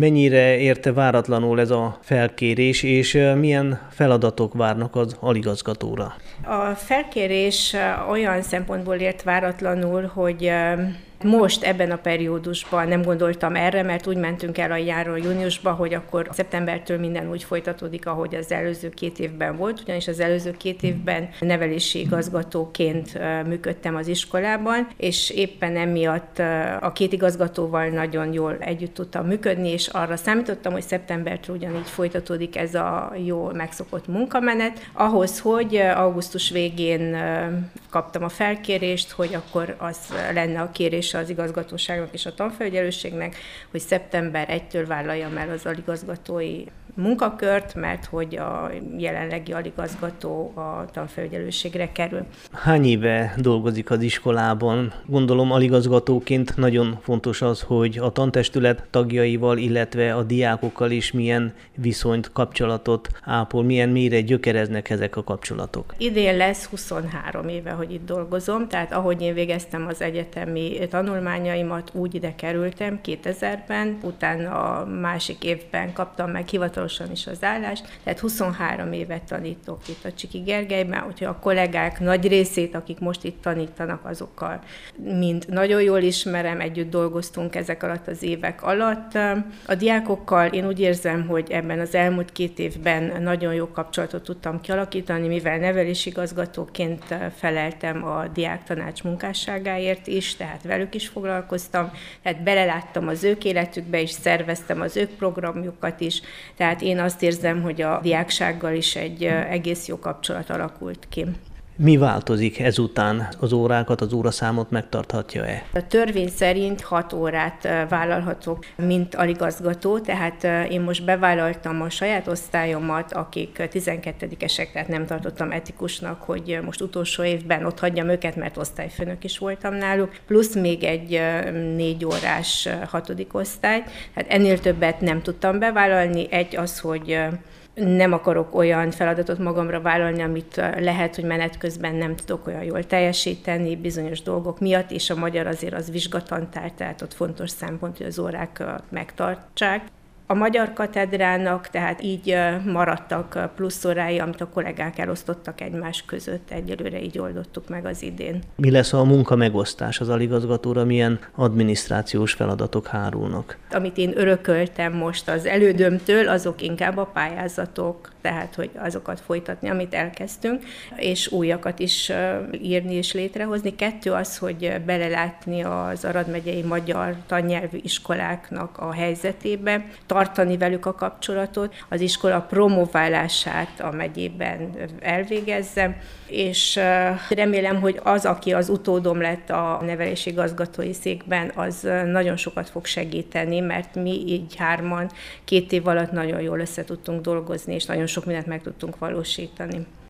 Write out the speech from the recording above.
Mennyire érte váratlanul ez a felkérés, és milyen feladatok várnak az aligazgatóra? A felkérés olyan szempontból ért váratlanul, hogy most ebben a periódusban nem gondoltam erre, mert úgy mentünk el a járó júniusba, hogy akkor szeptembertől minden úgy folytatódik, ahogy az előző két évben volt, ugyanis az előző két évben nevelési igazgatóként működtem az iskolában, és éppen emiatt a két igazgatóval nagyon jól együtt tudtam működni, és arra számítottam, hogy szeptembertől ugyanígy folytatódik ez a jó megszokott munkamenet, ahhoz, hogy augusztus végén kaptam a felkérést, hogy akkor az lenne a kérés kérése az igazgatóságnak és a tanfelügyelőségnek, hogy szeptember 1-től vállaljam el az aligazgatói munkakört, mert hogy a jelenlegi aligazgató a tanfelügyelőségre kerül. Hány éve dolgozik az iskolában? Gondolom aligazgatóként nagyon fontos az, hogy a tantestület tagjaival, illetve a diákokkal is milyen viszonyt, kapcsolatot ápol, milyen mélyre gyökereznek ezek a kapcsolatok. Idén lesz 23 éve, hogy itt dolgozom, tehát ahogy én végeztem az egyetemi tanulmányaimat, úgy ide kerültem 2000-ben, utána a másik évben kaptam meg hivatalosan is az állást, tehát 23 évet tanítok itt a Csiki Gergelyben, úgyhogy a kollégák nagy részét, akik most itt tanítanak, azokkal mind nagyon jól ismerem, együtt dolgoztunk ezek alatt az évek alatt. A diákokkal én úgy érzem, hogy ebben az elmúlt két évben nagyon jó kapcsolatot tudtam kialakítani, mivel nevelésigazgatóként feleltem a diák tanács munkásságáért is, tehát velük is foglalkoztam, tehát beleláttam az ők életükbe is, szerveztem az ők programjukat is, tehát én azt érzem, hogy a diáksággal is egy egész jó kapcsolat alakult ki. Mi változik ezután? Az órákat, az óraszámot megtarthatja-e? A törvény szerint 6 órát vállalhatok, mint aligazgató, tehát én most bevállaltam a saját osztályomat, akik 12-esek, tehát nem tartottam etikusnak, hogy most utolsó évben ott hagyjam őket, mert osztályfőnök is voltam náluk, plusz még egy négy órás hatodik osztály, tehát ennél többet nem tudtam bevállalni. Egy az, hogy nem akarok olyan feladatot magamra vállalni, amit lehet, hogy menet közben nem tudok olyan jól teljesíteni bizonyos dolgok miatt, és a magyar azért az vizsgatantár, tehát ott fontos szempont, hogy az órák megtartsák a magyar katedrának, tehát így maradtak plusz órái, amit a kollégák elosztottak egymás között. Egyelőre így oldottuk meg az idén. Mi lesz a munka megosztás az aligazgatóra, milyen adminisztrációs feladatok hárulnak? Amit én örököltem most az elődömtől, azok inkább a pályázatok, tehát hogy azokat folytatni, amit elkezdtünk, és újakat is írni és létrehozni. Kettő az, hogy belelátni az Arad megyei magyar tannyelvű iskoláknak a helyzetébe, tartani velük a kapcsolatot, az iskola promoválását a megyében elvégezze, és remélem, hogy az, aki az utódom lett a nevelési igazgatói székben, az nagyon sokat fog segíteni, mert mi így hárman két év alatt nagyon jól össze tudtunk dolgozni, és nagyon sok mindent meg tudtunk valósítani.